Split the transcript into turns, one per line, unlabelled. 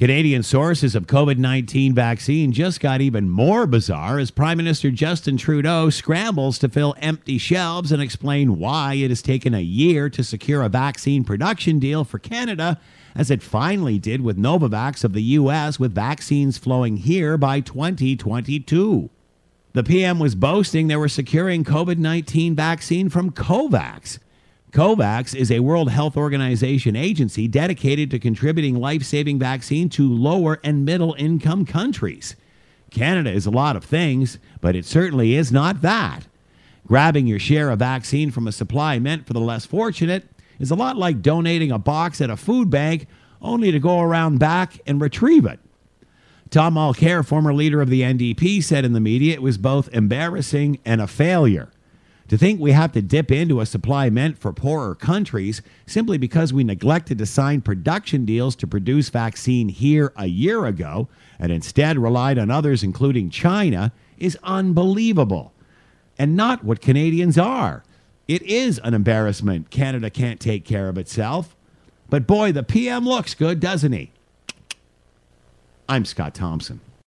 Canadian sources of COVID 19 vaccine just got even more bizarre as Prime Minister Justin Trudeau scrambles to fill empty shelves and explain why it has taken a year to secure a vaccine production deal for Canada, as it finally did with Novavax of the U.S., with vaccines flowing here by 2022. The PM was boasting they were securing COVID 19 vaccine from COVAX. COVAX is a World Health Organization agency dedicated to contributing life saving vaccine to lower and middle income countries. Canada is a lot of things, but it certainly is not that. Grabbing your share of vaccine from a supply meant for the less fortunate is a lot like donating a box at a food bank only to go around back and retrieve it. Tom Mulcair, former leader of the NDP, said in the media it was both embarrassing and a failure. To think we have to dip into a supply meant for poorer countries simply because we neglected to sign production deals to produce vaccine here a year ago and instead relied on others, including China, is unbelievable and not what Canadians are. It is an embarrassment Canada can't take care of itself. But boy, the PM looks good, doesn't he? I'm Scott Thompson.